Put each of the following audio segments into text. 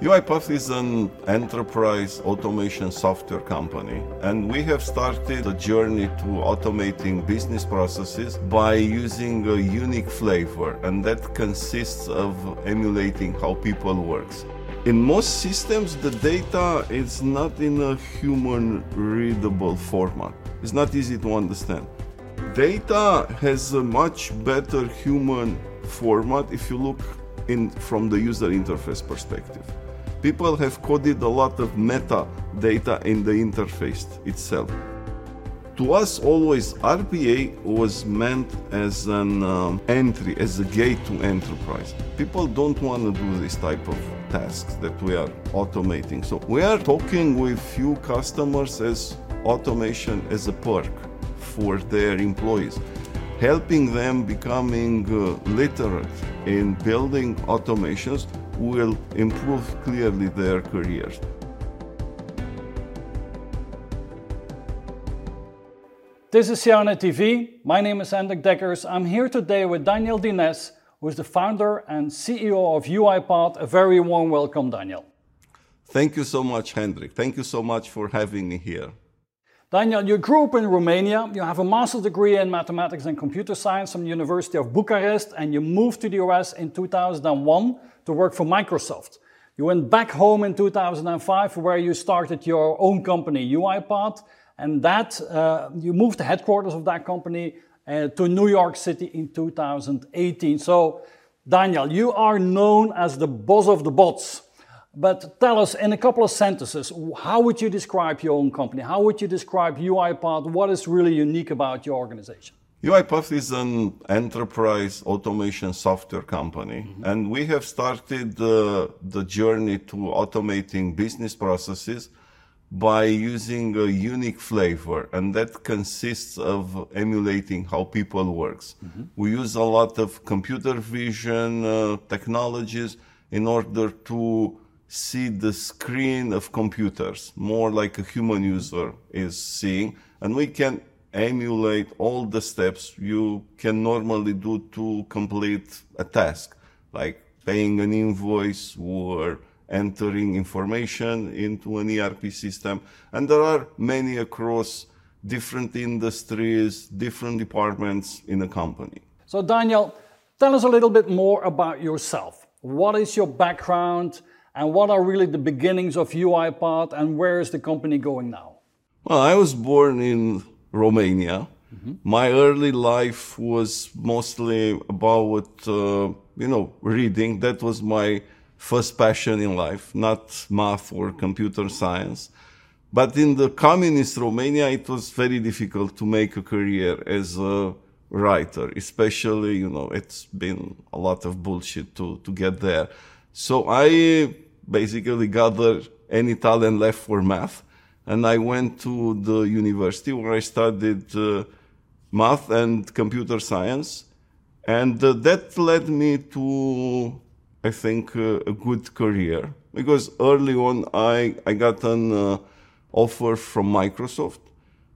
UiPath is an enterprise automation software company, and we have started a journey to automating business processes by using a unique flavor, and that consists of emulating how people works. In most systems, the data is not in a human readable format. It's not easy to understand. Data has a much better human format if you look in from the user interface perspective people have coded a lot of metadata in the interface itself. To us, always RPA was meant as an um, entry, as a gate to enterprise. People don't want to do this type of tasks that we are automating. So we are talking with few customers as automation as a perk for their employees helping them becoming uh, literate in building automations will improve clearly their careers. This is CIONET TV. My name is Hendrik Deckers. I'm here today with Daniel Dines, who is the founder and CEO of UiPath. A very warm welcome, Daniel. Thank you so much, Hendrik. Thank you so much for having me here. Daniel, you grew up in Romania. You have a master's degree in mathematics and computer science from the University of Bucharest, and you moved to the US in 2001 to work for Microsoft. You went back home in 2005 where you started your own company, UiPath, and that uh, you moved the headquarters of that company uh, to New York City in 2018. So, Daniel, you are known as the boss of the bots. But tell us in a couple of sentences, how would you describe your own company? How would you describe UiPath? What is really unique about your organization? UiPath is an enterprise automation software company, mm-hmm. and we have started uh, the journey to automating business processes by using a unique flavor, and that consists of emulating how people works. Mm-hmm. We use a lot of computer vision uh, technologies in order to see the screen of computers more like a human user is seeing and we can emulate all the steps you can normally do to complete a task like paying an invoice or entering information into an ERP system. And there are many across different industries different departments in a company. So Daniel tell us a little bit more about yourself. What is your background and what are really the beginnings of UiPath and where is the company going now? Well, I was born in Romania. Mm-hmm. My early life was mostly about, uh, you know, reading. That was my first passion in life, not math or computer science. But in the communist Romania, it was very difficult to make a career as a writer, especially, you know, it's been a lot of bullshit to, to get there. So I basically gathered any talent left for math. And I went to the university where I studied uh, math and computer science. And uh, that led me to, I think, uh, a good career. Because early on, I, I got an uh, offer from Microsoft.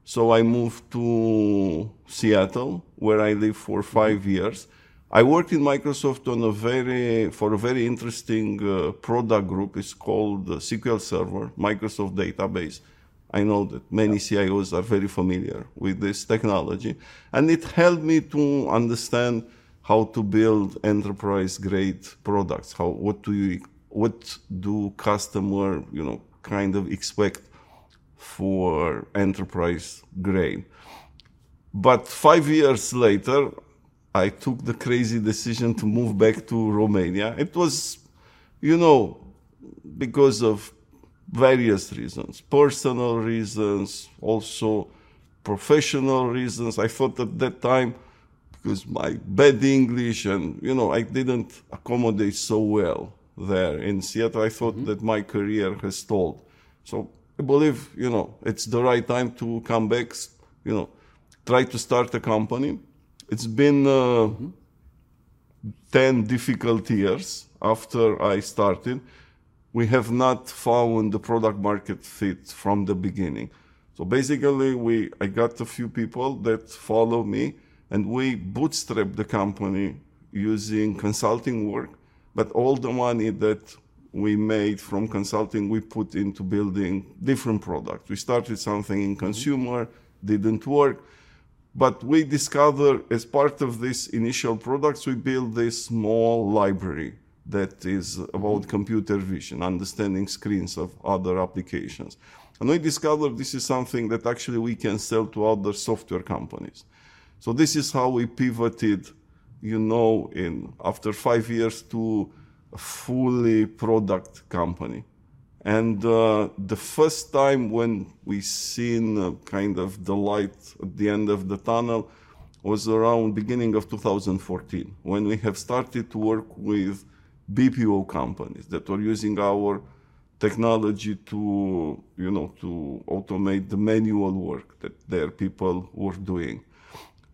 So I moved to Seattle, where I lived for five years. I worked in Microsoft on a very for a very interesting uh, product group. It's called uh, SQL Server, Microsoft Database. I know that many CIOs are very familiar with this technology, and it helped me to understand how to build enterprise grade products. How what do you what do customer you know kind of expect for enterprise grade? But five years later, I took the crazy decision to move back to Romania. It was, you know, because of various reasons, personal reasons, also professional reasons. I thought at that time, because my bad English and, you know, I didn't accommodate so well there in Seattle, I thought mm-hmm. that my career has stalled. So I believe, you know, it's the right time to come back, you know, try to start a company it's been uh, mm-hmm. 10 difficult years after I started. We have not found the product market fit from the beginning. So basically, we, I got a few people that follow me and we bootstrap the company using consulting work, but all the money that we made from consulting, we put into building different products. We started something in mm-hmm. consumer, didn't work. But we discovered as part of this initial products, we built this small library that is about computer vision, understanding screens of other applications. And we discovered this is something that actually we can sell to other software companies. So this is how we pivoted, you know, in after five years to a fully product company. And uh, the first time when we seen uh, kind of the light at the end of the tunnel was around beginning of 2014 when we have started to work with BPO companies that were using our technology to, you know, to automate the manual work that their people were doing.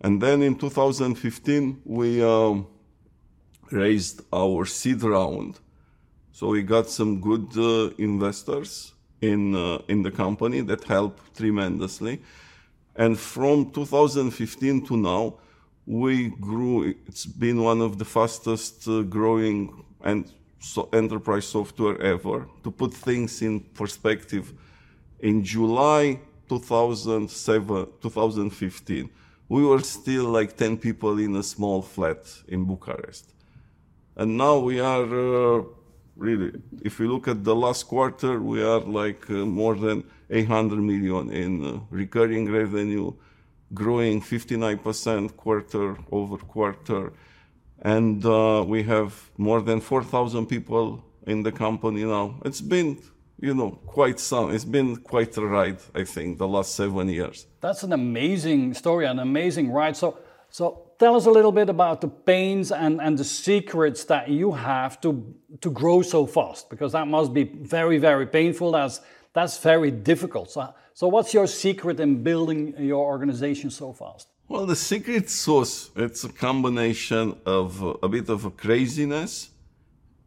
And then in 2015, we um, raised our seed round. So we got some good uh, investors in, uh, in the company that helped tremendously. And from 2015 to now, we grew. It's been one of the fastest uh, growing and so enterprise software ever. To put things in perspective, in July 2007, 2015, we were still like 10 people in a small flat in Bucharest. And now we are uh, really, if we look at the last quarter, we are like uh, more than 800 million in uh, recurring revenue, growing 59% quarter over quarter and uh, we have more than 4,000 people in the company now. It's been, you know, quite some. It's been quite a ride, I think, the last seven years. That's an amazing story, an amazing ride. So, so tell us a little bit about the pains and, and the secrets that you have to to grow so fast, because that must be very, very painful. That's that's very difficult. So, so what's your secret in building your organization so fast? Well, the secret sauce, it's a combination of a bit of craziness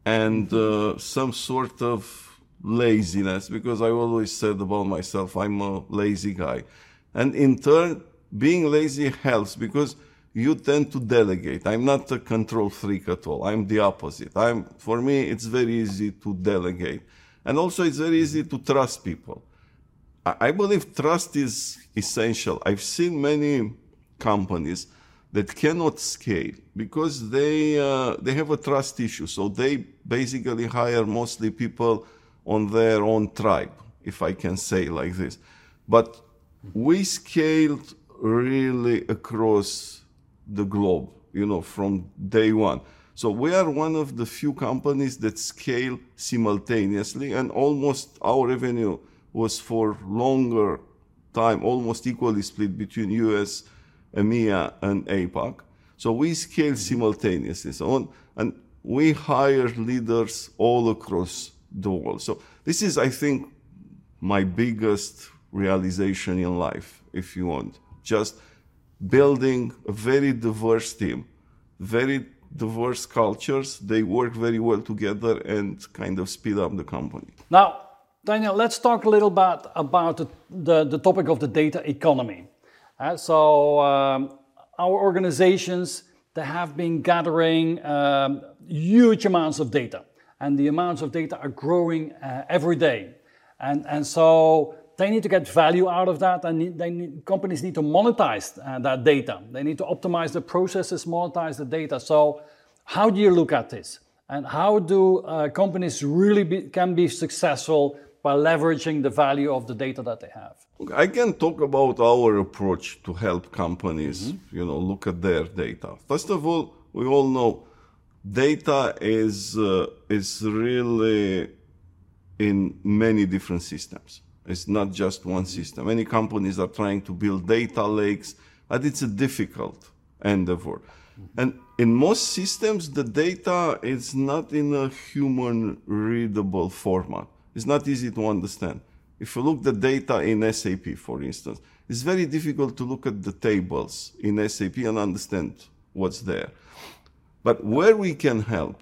and uh, some sort of laziness because I always said about myself, I'm a lazy guy. And in turn, being lazy helps because you tend to delegate. I'm not a control freak at all. I'm the opposite. I'm, for me, it's very easy to delegate. And also it's very easy to trust people. I believe trust is essential. I've seen many companies that cannot scale because they uh, they have a trust issue. So they basically hire mostly people on their own tribe, if I can say like this. But we scaled really across the globe, you know, from day one. So we are one of the few companies that scale simultaneously, and almost our revenue was for longer time, almost equally split between US EMEA and APAC. So we scale simultaneously. So on, and we hire leaders all across the world. So this is, I think, my biggest realization in life, if you want. Just building a very diverse team, very diverse cultures. They work very well together and kind of speed up the company. Now, Daniel, let's talk a little bit about the, the, the topic of the data economy. Uh, so um, our organizations, they have been gathering um, huge amounts of data and the amounts of data are growing uh, every day. And, and so they need to get value out of that and they need, companies need to monetize uh, that data. They need to optimize the processes, monetize the data. So how do you look at this? And how do uh, companies really be, can be successful by leveraging the value of the data that they have? I can talk about our approach to help companies, mm-hmm. you know, look at their data. First of all, we all know data is uh, is really in many different systems. It's not just one system. Many companies are trying to build data lakes, but it's a difficult endeavor. Mm-hmm. And in most systems, the data is not in a human readable format. It's not easy to understand. If you look the data in SAP, for instance, it's very difficult to look at the tables in SAP and understand what's there. But where we can help,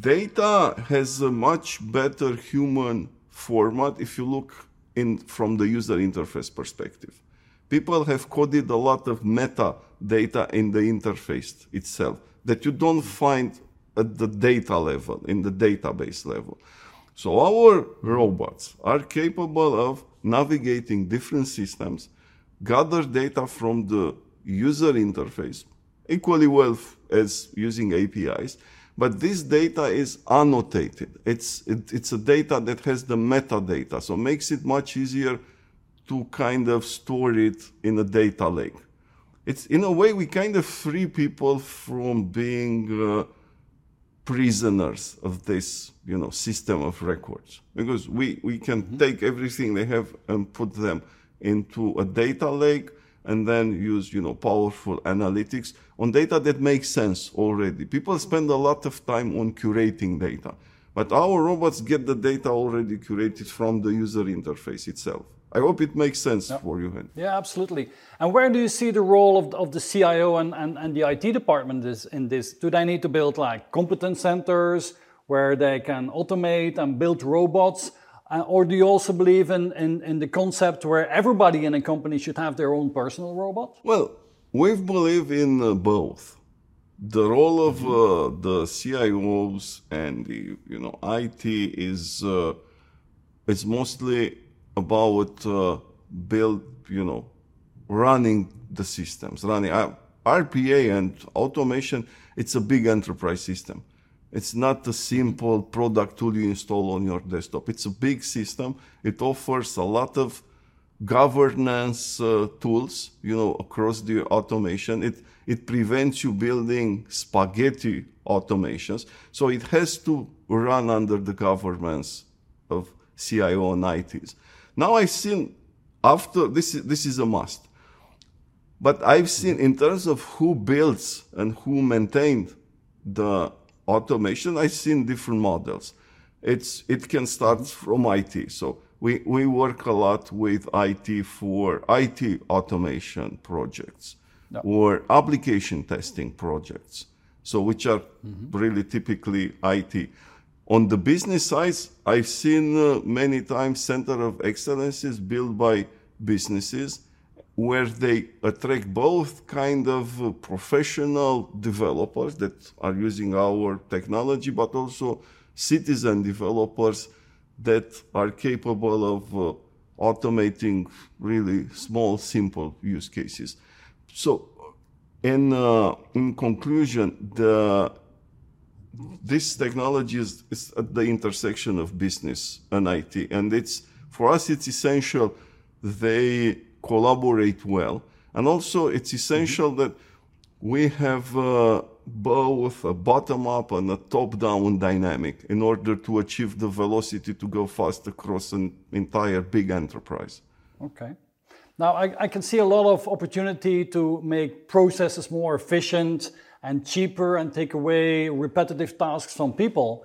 data has a much better human format if you look in from the user interface perspective. People have coded a lot of meta data in the interface itself that you don't find at the data level, in the database level. So our robots are capable of navigating different systems, gather data from the user interface, equally well as using APIs, but this data is annotated. It's, it, it's a data that has the metadata, so makes it much easier to kind of store it in a data lake. It's in a way we kind of free people from being uh, prisoners of this, you know, system of records because we, we can mm-hmm. take everything they have and put them into a data lake and then use, you know, powerful analytics on data that makes sense already. People spend a lot of time on curating data, but our robots get the data already curated from the user interface itself. I hope it makes sense yeah. for you. Yeah, absolutely. And where do you see the role of, of the CIO and, and, and the IT department is in this? Do they need to build like competence centers where they can automate and build robots? Uh, or do you also believe in, in, in, the concept where everybody in a company should have their own personal robot? Well, we believe in uh, both. The role of uh, the CIOs and the you know IT is uh, is mostly about uh, build you know running the systems, running uh, RPA and automation. It's a big enterprise system it's not a simple product tool you install on your desktop. It's a big system. It offers a lot of governance uh, tools, you know, across the automation. It, it prevents you building spaghetti automations. So it has to run under the governance of CIO and ITs. Now I've seen after this, this is a must. But I've seen in terms of who builds and who maintained the automation, I've seen different models. It's, it can start from IT. So we, we work a lot with IT for IT automation projects or application testing projects. So which are mm-hmm. really typically IT. On the business side, I've seen uh, many times center of excellences built by businesses where they attract both kind of uh, professional developers that are using our technology, but also citizen developers that are capable of uh, automating really small, simple use cases. So, in uh, in conclusion, the this technology is, is, at the intersection of business and IT, and it's for us it's essential they collaborate well. And also, it's essential mm-hmm. that we have uh, both a bottom up and a top down dynamic in order to achieve the velocity to go fast across an entire big enterprise. Okay. Now, I, I, can see a lot of opportunity to make processes more efficient and cheaper and take away repetitive tasks from people.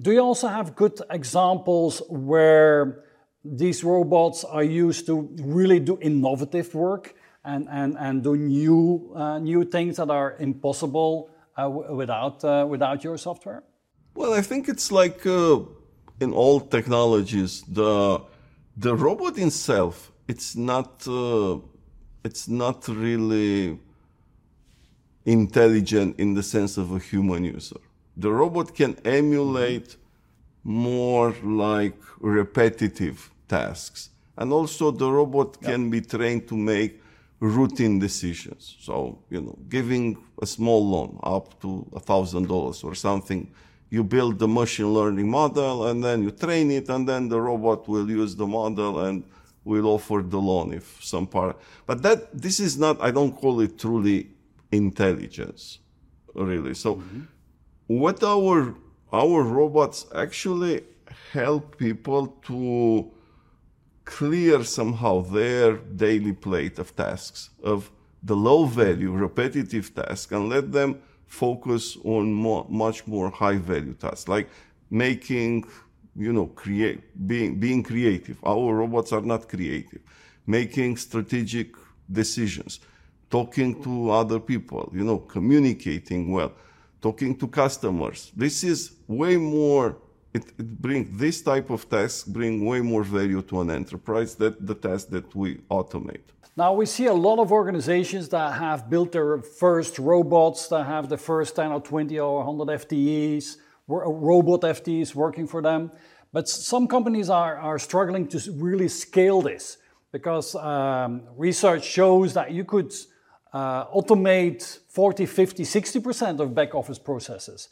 Do you also have good examples where these robots are used to really do innovative work and, and, and do new, uh, new things that are impossible uh, without, uh, without your software? Well, I think it's like uh, in all technologies, the, the robot itself, it's not, uh, it's not really intelligent in the sense of a human user. The robot can emulate more like repetitive tasks. And also the robot can be trained to make routine decisions. So, you know, giving a small loan up to a thousand dollars or something, you build the machine learning model and then you train it and then the robot will use the model and will offer the loan if some part. But that, this is not, I don't call it truly intelligence, really. So mm-hmm. what our, our robots actually help people to clear somehow their daily plate of tasks, of the low value, repetitive tasks, and let them focus on more, much more high value tasks, like making, you know, create, being, being creative. Our robots are not creative. Making strategic decisions, talking to other people, you know, communicating well, talking to customers. This is way more it, it bring this type of tasks bring way more value to an enterprise than the tasks that we automate. Now we see a lot of organizations that have built their first robots that have the first 10 or 20 or 100 FTEs, robot FTEs working for them. But some companies are, are struggling to really scale this because um, research shows that you could uh, automate 40, 50, 60% of back office processes.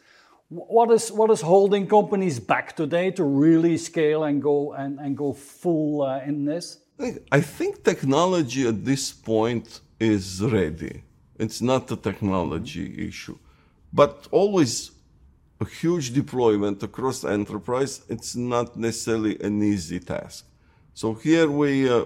What is, what is holding companies back today to really scale and go, and, and go full uh, in this? I think technology at this point is ready. It's not a technology issue. But always a huge deployment across the enterprise, it's not necessarily an easy task. So here we, uh,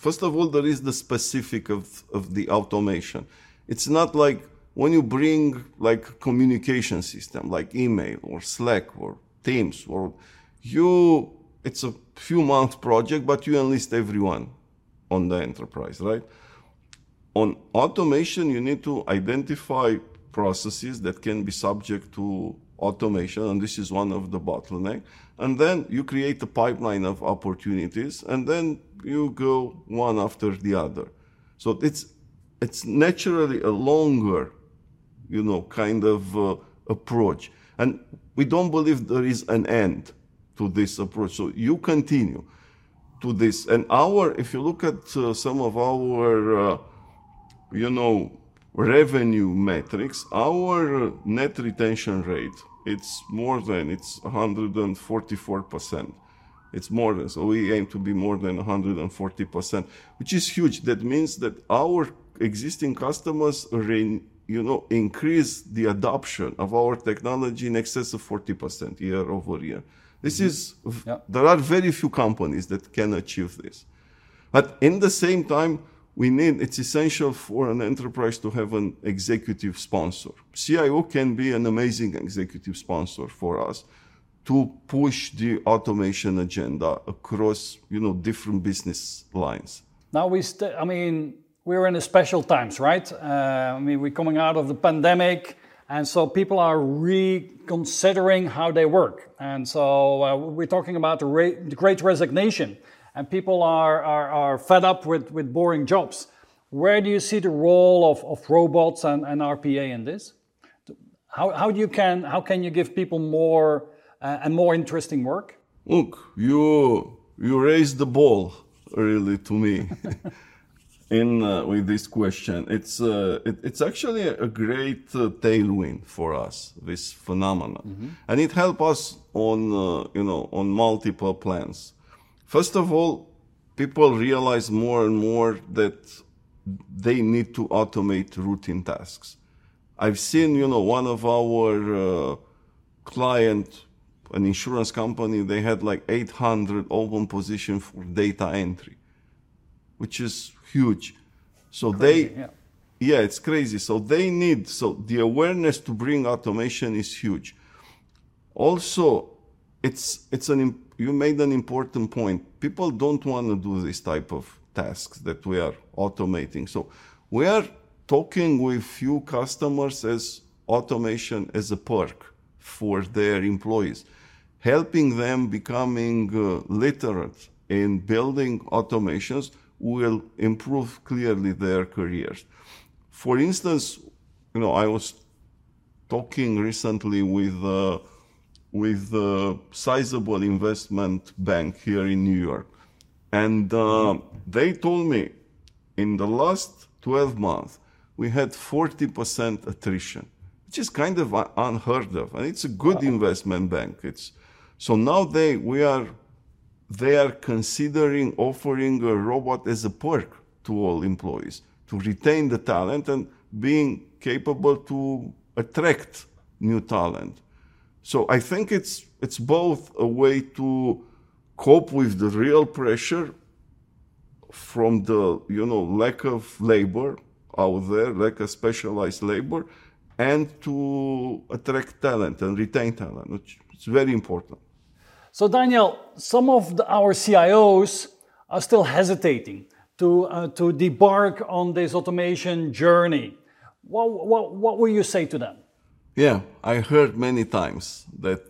first of all, there is the specific of, of the automation. It's not like when you bring like communication system like email or Slack or Teams or you, it's a few month project, but you enlist everyone on the enterprise, right? On automation, you need to identify processes that can be subject to automation, and this is one of the bottleneck. And then you create a pipeline of opportunities, and then you go one after the other. So it's it's naturally a longer you know, kind of uh, approach. And we don't believe there is an end to this approach. So you continue to this. And our, if you look at uh, some of our, uh, you know, revenue metrics, our net retention rate, it's more than, it's 144%. It's more than, so we aim to be more than 140%, which is huge. That means that our existing customers re- you know, increase the adoption of our technology in excess of 40% year over year. This mm-hmm. is, yeah. there are very few companies that can achieve this. But in the same time, we need, it's essential for an enterprise to have an executive sponsor. CIO can be an amazing executive sponsor for us to push the automation agenda across, you know, different business lines. Now we, st- I mean, we're in a special times, right? Uh, I mean, we're coming out of the pandemic, and so people are reconsidering how they work. And so uh, we're talking about the, ra- the, great resignation, and people are, are, are, fed up with, with boring jobs. Where do you see the role of, of robots and, and RPA in this? How, how, do you can, how can you give people more uh, and more interesting work? Look, you, you raised the ball really to me. in uh, with this question. It's uh, it, it's actually a great uh, tailwind for us. This phenomenon, mm-hmm. and it helps us on uh, you know on multiple plans. First of all, people realize more and more that they need to automate routine tasks. I've seen you know one of our uh, client, an insurance company, they had like 800 open position for data entry, which is huge. So crazy, they, yeah. yeah, it's crazy. So they need, so the awareness to bring automation is huge. Also, it's, it's an, you made an important point. People don't want to do this type of tasks that we are automating. So we are talking with few customers as automation as a perk for their employees, helping them becoming uh, literate in building automations will improve clearly their careers. For instance, you know, I was talking recently with uh, with a sizable investment bank here in New York, and uh, they told me in the last 12 months we had 40% attrition, which is kind of unheard of, and it's a good investment bank. It's so now they we are they are considering offering a robot as a perk to all employees to retain the talent and being capable to attract new talent. So I think it's it's both a way to cope with the real pressure from the you know lack of labor out there, lack of specialized labor, and to attract talent and retain talent, which is very important. So, Daniel, some of the, our CIOs are still hesitating to, uh, to debark on this automation journey. What, what, what will you say to them? Yeah, I heard many times that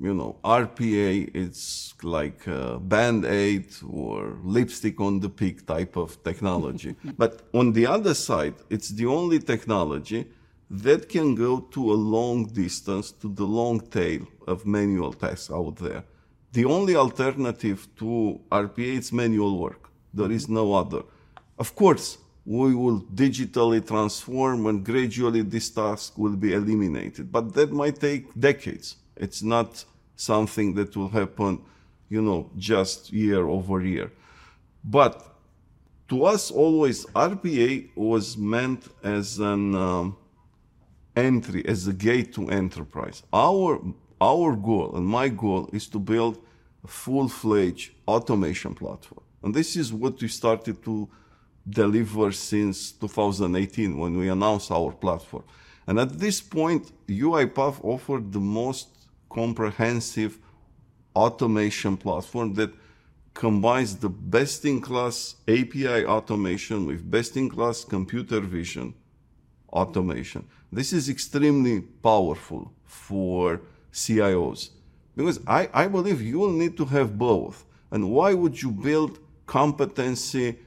you know, RPA, it's like a band aid or lipstick on the pig type of technology. but on the other side, it's the only technology that can go to a long distance to the long tail of manual tasks out there. The only alternative to RPA is manual work. There is no other. Of course, we will digitally transform and gradually this task will be eliminated, but that might take decades. It's not something that will happen, you know, just year over year. But to us, always RPA was meant as an um, entry, as a gate to enterprise. Our our goal and my goal is to build a full-fledged automation platform, and this is what we started to deliver since 2018 when we announced our platform. And at this point, UiPath offered the most comprehensive automation platform that combines the best-in-class API automation with best-in-class computer vision automation. This is extremely powerful for CIOs because I, I believe you will need to have both. And why would you build competency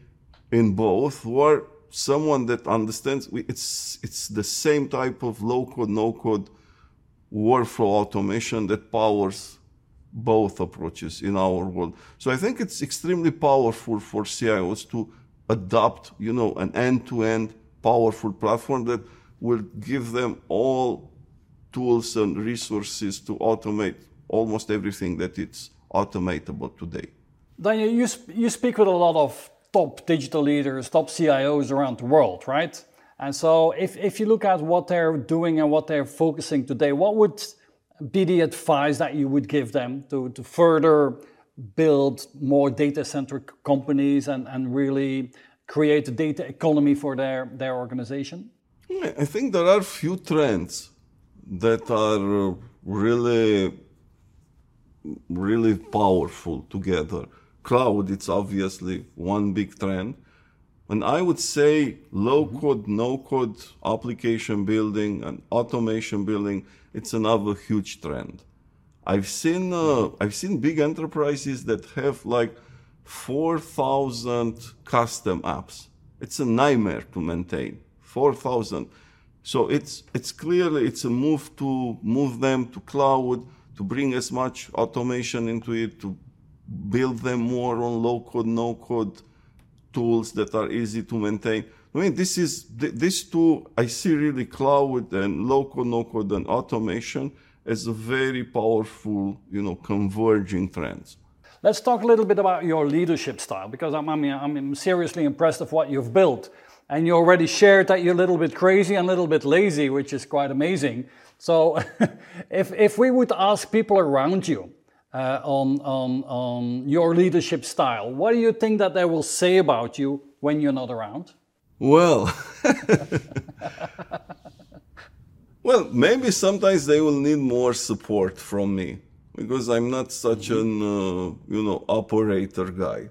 in both or someone that understands it's it's the same type of low code no code workflow automation that powers both approaches in our world. So i think it's extremely powerful for cios to adopt you know an end-to-end powerful platform that will give them all tools and resources to automate almost everything that it's automatable today. Daniel, you, sp- you speak with a lot of top digital leaders, top CIOs around the world, right? And so if, if you look at what they're doing and what they're focusing today, what would be the advice that you would give them to, to further build more data centric companies and, and really create a data economy for their, their organization? I think there are few trends that are uh, really, really powerful together cloud, it's obviously one big trend. And I would say low code, no code application building and automation building, it's another huge trend. I've seen, uh, I've seen big enterprises that have like 4,000 custom apps. It's a nightmare to maintain. 4,000. So it's, it's clearly, it's a move to move them to cloud, to bring as much automation into it, to build them more on low code, no code tools that are easy to maintain. I mean, this is these two. I see really cloud and low code, no code, and automation as a very powerful, you know, converging trends. Let's talk a little bit about your leadership style because I'm, I'm, I'm seriously impressed of what you've built. And you already shared that you're a little bit crazy and a little bit lazy, which is quite amazing. So, if, if we would ask people around you, uh, on, on, on your leadership style. What do you think that they will say about you when you're not around? Well, well, maybe sometimes they will need more support from me because I'm not such mm-hmm. an uh, you know operator guy.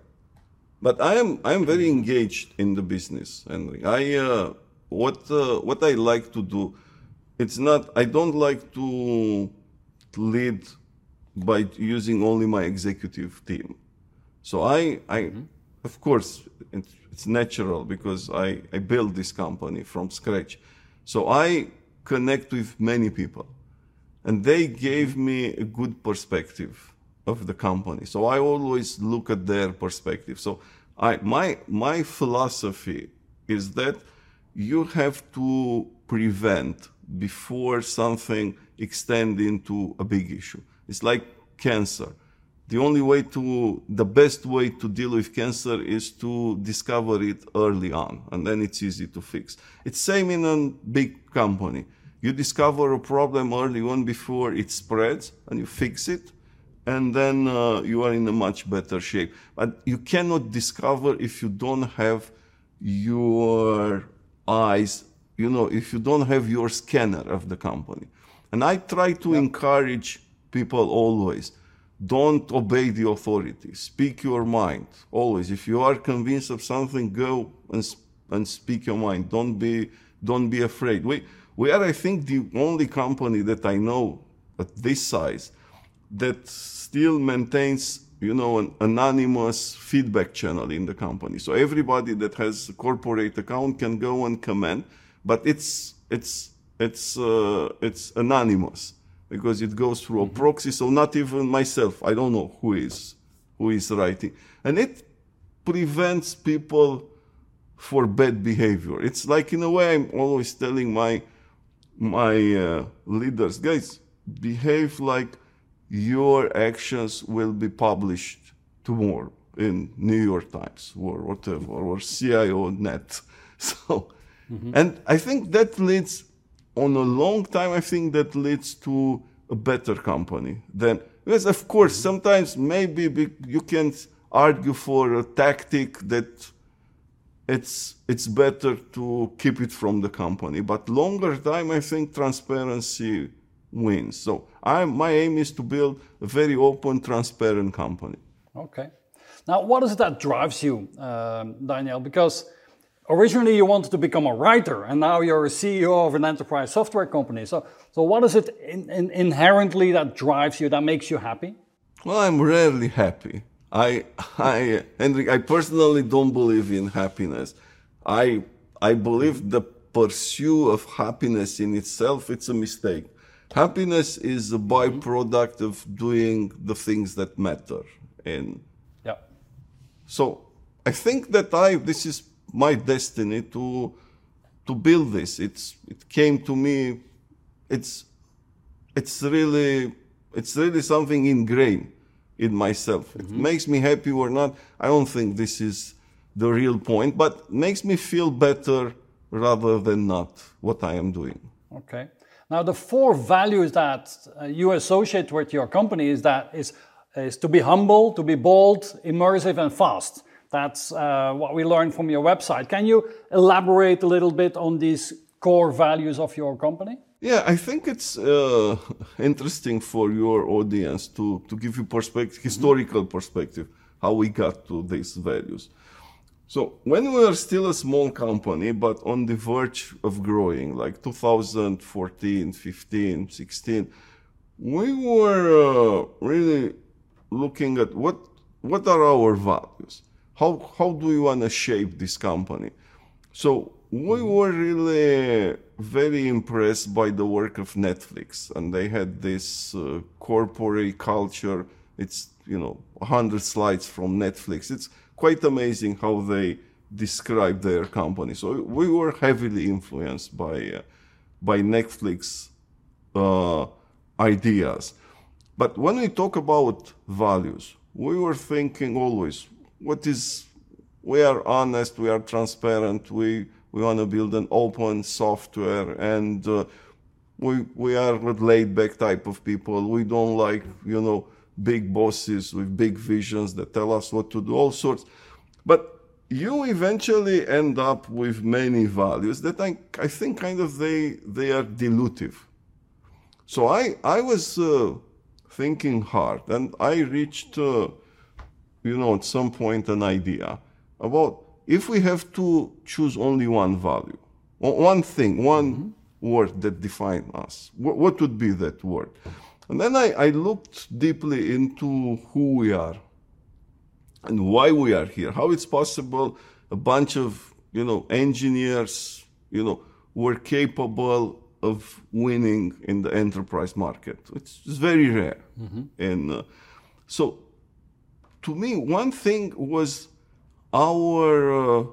But I am I am very engaged in the business, Henry. I uh, what uh, what I like to do. It's not I don't like to lead by using only my executive team. So I, I mm-hmm. of course, it's, it's natural because I, I built this company from scratch. So I connect with many people and they gave me a good perspective of the company. So I always look at their perspective. So I, my, my philosophy is that you have to prevent before something extend into a big issue. It's like cancer. The only way to, the best way to deal with cancer is to discover it early on, and then it's easy to fix. It's same in a big company. You discover a problem early on before it spreads, and you fix it, and then uh, you are in a much better shape. But you cannot discover if you don't have your eyes, you know, if you don't have your scanner of the company. And I try to yep. encourage people always don't obey the authority. Speak your mind. Always. If you are convinced of something go and, and speak your mind. Don't be don't be afraid. We we are i think the only company that i know at this size that still maintains you know an anonymous feedback channel in the company. So everybody that has a corporate account can go and comment but it's it's it's uh, it's anonymous because it goes through a proxy so not even myself i don't know who is who is writing. And it prevents people for bad behavior. It's like in a way i'm always telling my my uh, leaders guys behave like your actions will be published tomorrow in New York Times or whatever or CIONET. So, and I think that leads on a long time. I think that leads to a better company. Then, because of course, sometimes maybe you can argue for a tactic that it's it's better to keep it from the company. But longer time, I think transparency wins. So I my aim is to build a very open, transparent company. Okay. Now, what is it that drives you, um, Daniel? Because originally you wanted to become a writer, and now you're a CEO of an enterprise software company. So, so what is it in, in, inherently that drives you, that makes you happy? Well, I'm rarely happy. I, I, Henrik, I personally don't believe in happiness. I, I believe the pursuit of happiness in itself, it's a mistake. Happiness is a mm-hmm. byproduct of doing the things that matter. And Yeah. so I think that I, this is my destiny to, to build this. It's, it came to me, it's, it's really, it's really something ingrained in myself. It makes me happy or not. I don't think this is the real point, but makes me feel better rather than not what I am doing. Okay. Now, the four values that uh, you associate with your company is that is, is to be humble, to be bold, immersive, and fast. That's uh, what we learned from your website. Can you elaborate a little bit on these core values of your company? Yeah, I think it's uh, interesting for your audience to, to give you perspective, historical perspective, how we got to these values. So when we were still a small company, but on the verge of growing, like 2014, 15, 16, we were uh, really looking at what what are our values. How how do we want to shape this company? So we were really very impressed by the work of Netflix, and they had this uh, corporate culture. It's you know 100 slides from Netflix. It's quite amazing how they describe their company. So we were heavily influenced by uh, by Netflix uh, ideas. But when we talk about values, we were thinking always what is we are honest, we are transparent, we we want to build an open software and uh, we we are laid back type of people. We don't like, you know, big bosses with big visions that tell us what to do, all sorts. But you eventually end up with many values that I, I think kind of they they are dilutive. So I I was uh, thinking hard, and I reached, uh, you know, at some point an idea about if we have to choose only one value, one thing, one word that defines us, what, would be that word? And then I, I looked deeply into who we are and why we are here, how it's possible a bunch of, you know, engineers, you know, were capable of winning in the enterprise market. It's, it's very rare. And uh, so to me, one thing was our uh,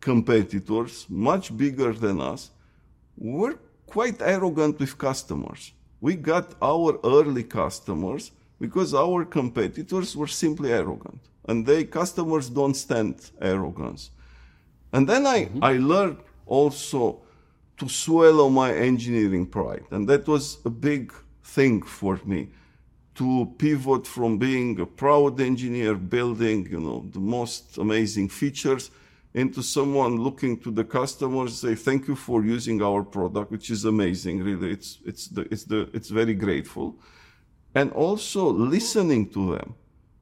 competitors, much bigger than us, were quite arrogant with customers. We got our early customers because our competitors were simply arrogant. And they customers don't stand arrogance. And then I, I learned also to swallow my engineering pride. And that was a big thing for me to pivot from being a proud engineer building, you know, the most amazing features into someone looking to the customers say thank you for using our product which is amazing really. It's it's the it's the it's very grateful. And also listening to them.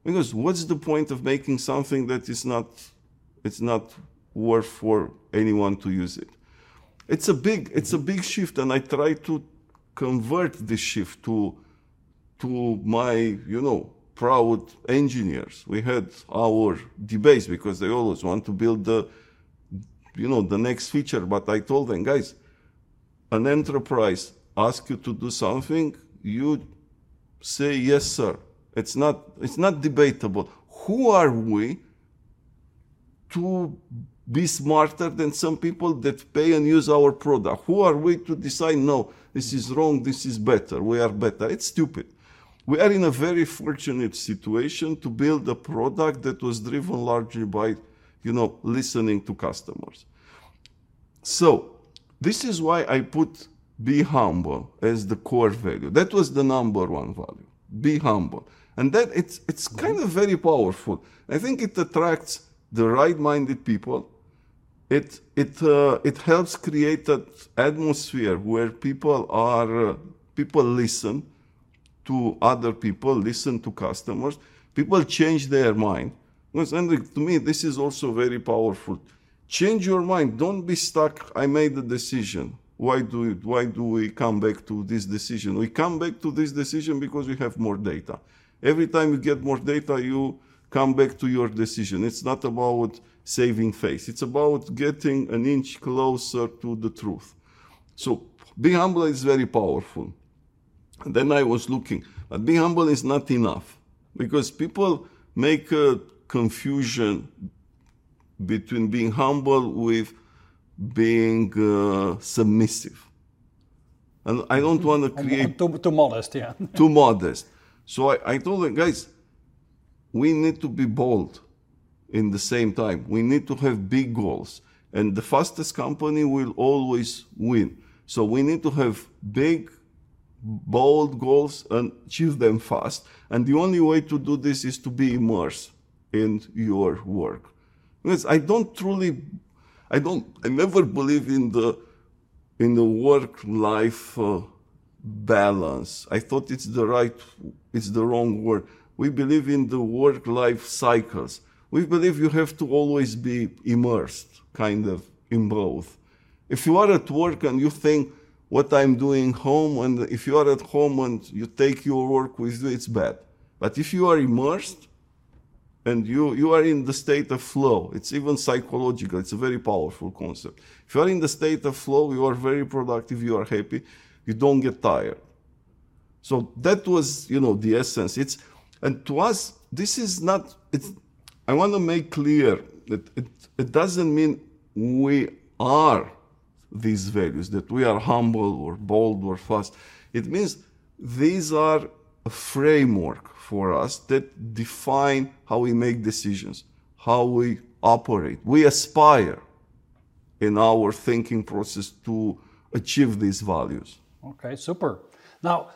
Because what's the point of making something that is not it's not worth for anyone to use it? It's a big it's a big shift and i try to convert this shift to to my, you know, proud engineers. We had our debates because they always want to build the, you know, the next feature. But I told them, guys, an enterprise asks you to do something, you say yes, sir. It's not, it's not debatable. Who are we to be smarter than some people that pay and use our product? Who are we to decide, no, this is wrong, this is better, we are better? It's stupid. We are in a very fortunate situation to build a product that was driven largely by, you know, listening to customers. So this is why I put be humble as the core value. That was the number one value. Be humble. And that it's it's kind of very powerful. I think it attracts the right-minded people. It it uh, it helps create an atmosphere where people are uh, people listen to other people, listen to customers. People change their mind. And to me, this is also very powerful. Change your mind. Don't be stuck. I made a decision. Why do we, why do we come back to this decision? We come back to this decision because we have more data. Every time you get more data, you come back to your decision. It's not about saving face. It's about getting an inch closer to the truth. So being humble is very powerful. And then I was looking, but being humble is not enough because people make a confusion between being humble with being uh, submissive. And I don't want to create too, too modest, yeah. too modest. So I, I told them, guys, we need to be bold in the same time. We need to have big goals. And the fastest company will always win. So we need to have big, bold goals and achieve them fast. And the only way to do this is to be immersed in your work. Because I don't truly, I don't, I never believe in the, in the work-life uh, balance. I thought it's the right, it's the wrong word. We believe in the work-life cycles. We believe you have to always be immersed, kind of, in both. If you are at work and you think what I'm doing home, and if you are at home and you take your work with you, it's bad. But if you are immersed, and you, you are in the state of flow. It's even psychological. It's a very powerful concept. If you are in the state of flow, you are very productive, you are happy, you don't get tired. So that was, you know, the essence. It's, and to us, this is not, it's, I want to make clear that it, it doesn't mean we are these values, that we are humble or bold or fast. It means these are a framework for us that define how we make decisions, how we operate. We aspire in our thinking process to achieve these values. Okay, super. Now,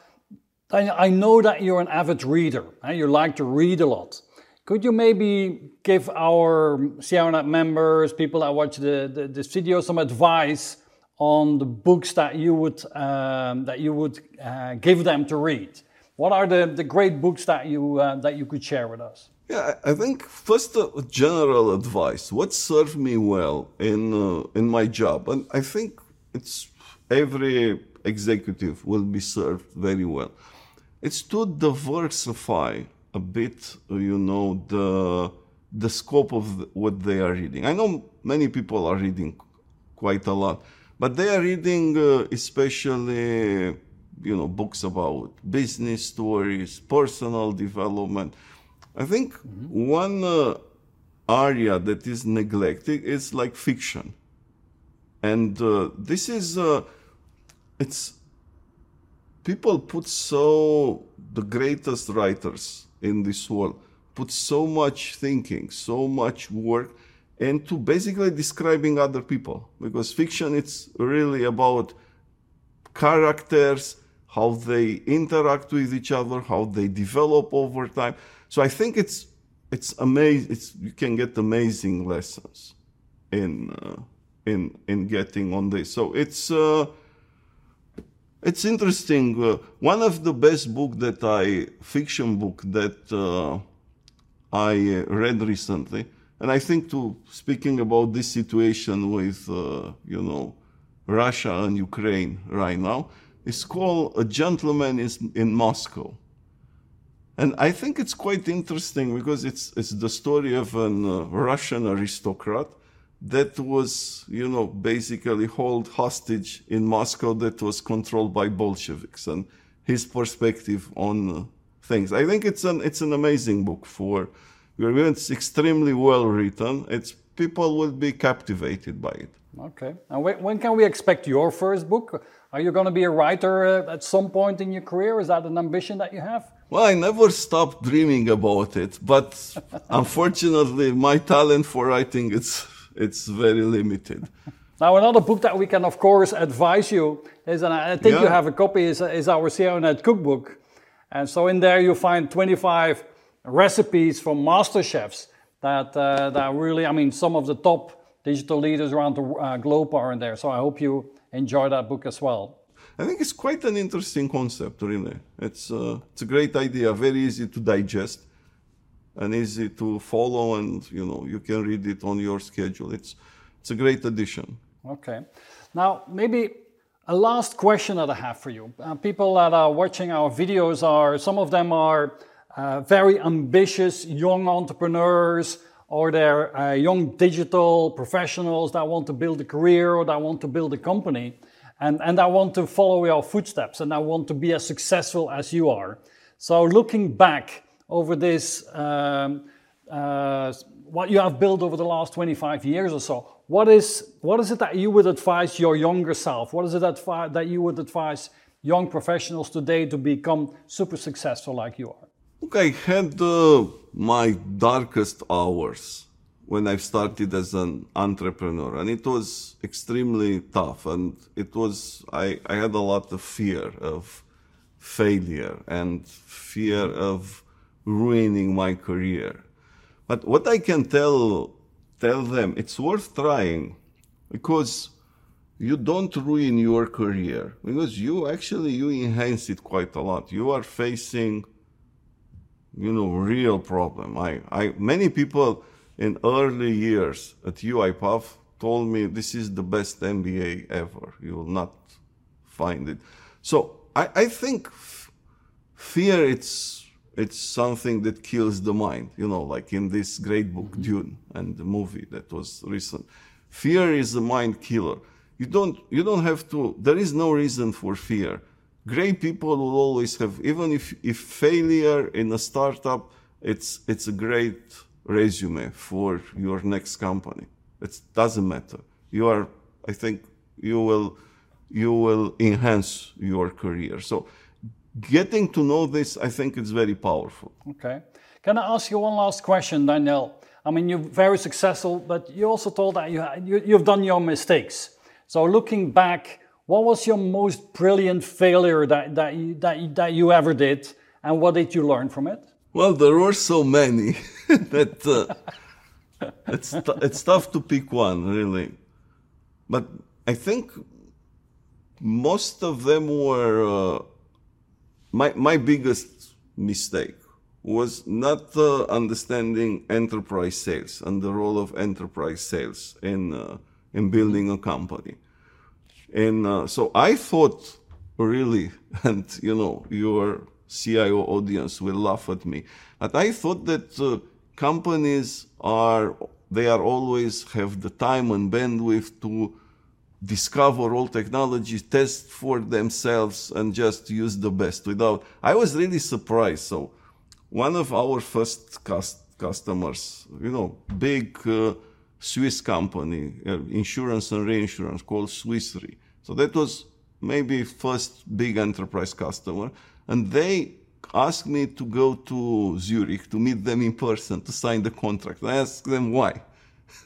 I know that you're an avid reader. and You like to read a lot. Could you maybe give our CIONet members, people that watch the, the, this video, some advice on the books that you would um, that you would uh, give them to read? What are the, the great books that you uh, that you could share with us? Yeah, I think first uh, general advice. What served me well in uh, in my job, and I think it's every executive will be served very well. It's to diversify a bit, uh, you know, the the scope of what they are reading. I know many people are reading quite a lot, but they are reading uh, especially you know books about business stories, personal development. I think mm-hmm. one uh, area that is neglected is like fiction, and uh, this is uh, it's people put so the greatest writers in this world put so much thinking, so much work into basically describing other people because fiction it's really about characters how they interact with each other, how they develop over time. So I think it's it's amazing. It's you can get amazing lessons in uh, in in getting on this. So it's uh, it's interesting. Uh, one of the best book that I fiction book that uh, I read recently, and I think to speaking about this situation with uh, you know Russia and Ukraine right now it's called A Gentleman is in Moscow. And I think it's quite interesting because it's, it's the story of a uh, Russian aristocrat that was, you know, basically held hostage in Moscow that was controlled by Bolsheviks and his perspective on uh, things. I think it's an, it's an amazing book for, it's extremely well written. It's, people will be captivated by it. Okay. And when can we expect your first book? Are you going to be a writer uh, at some point in your career? Is that an ambition that you have? Well, I never stopped dreaming about it, but unfortunately, my talent for writing it's it's very limited. Now, another book that we can, of course, advise you is, and I think yeah. you have a copy, is, is our CIONet cookbook. And so in there you find 25 recipes from master chefs that, uh, that really, I mean, some of the top digital leaders around the uh, globe are in there. So I hope you enjoy that book as well. I think it's quite an interesting concept, really. It's, uh, it's a great idea, very easy to digest and easy to follow, and you know you can read it on your schedule. It's it's a great addition. Okay, now maybe a last question that I have for you. Uh, people that are watching our videos are some of them are uh, very ambitious young entrepreneurs or they're uh, young digital professionals that want to build a career or that want to build a company and, and I want to follow your footsteps and I want to be as successful as you are. So looking back over this, um, uh, what you have built over the last 25 years or so, what is, what is it that you would advise your younger self? What is it that, that you would advise young professionals today to become super successful like you are? Look, I had uh, my darkest hours when I started as an entrepreneur, and it was extremely tough. And it was I, I had a lot of fear of failure and fear of ruining my career. But what I can tell tell them, it's worth trying because you don't ruin your career because you actually you enhance it quite a lot. You are facing you know, real problem. I, I, many people in early years at UiPath told me this is the best MBA ever. You will not find it. So I, I think fear it's it's something that kills the mind. You know, like in this great book mm-hmm. Dune and the movie that was recent. Fear is a mind killer. You don't you don't have to. There is no reason for fear great people will always have, even if, if failure in a startup, it's, it's a great resume for your next company. It doesn't matter. You are, I think, you will, you will enhance your career. So getting to know this, I think it's very powerful. Okay. Can I ask you one last question, Daniel? I mean, you're very successful, but you also told that you, you, you've done your mistakes. So looking back, what was your most brilliant failure that, that, you, that, that you ever did, and what did you learn from it? Well, there were so many that uh, it's, it's tough to pick one, really. But I think most of them were uh, my, my biggest mistake was not uh, understanding enterprise sales and the role of enterprise sales in, uh, in building a company. And uh, so I thought, really, and you know, your CIO audience will laugh at me, but I thought that uh, companies are, they are always have the time and bandwidth to discover all technologies, test for themselves, and just use the best without. I was really surprised. So, one of our first cust- customers, you know, big uh, Swiss company, uh, insurance and reinsurance called Swiss Re. So that was maybe first big enterprise customer. And they asked me to go to Zurich to meet them in person to sign the contract. I asked them why.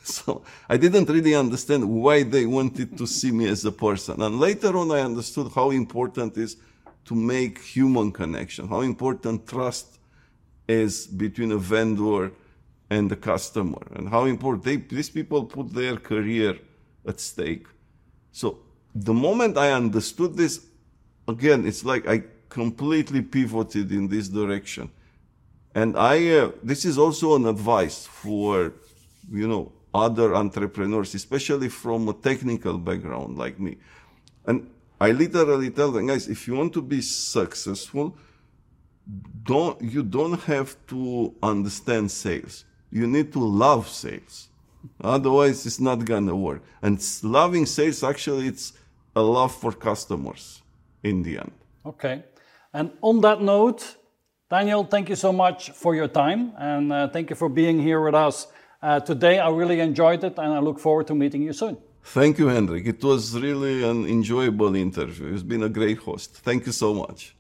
So I didn't really understand why they wanted to see me as a person. And later on, I understood how important is to make human connection, how important trust is between a vendor and the customer, and how important they, these people put their career at stake. So the moment I understood this, again, it's like I completely pivoted in this direction. And I, uh, this is also an advice for, you know, other entrepreneurs, especially from a technical background like me. And I literally tell them, guys, if you want to be successful, don't you don't have to understand sales. You need to love sales. Otherwise, it's not gonna work. And loving sales actually it's a love for customers in the end. Okay. And on that note, Daniel, thank you so much for your time and uh, thank you for being here with us uh, today. I really enjoyed it and I look forward to meeting you soon. Thank you, Hendrik. It was really an enjoyable interview. You've been a great host. Thank you so much.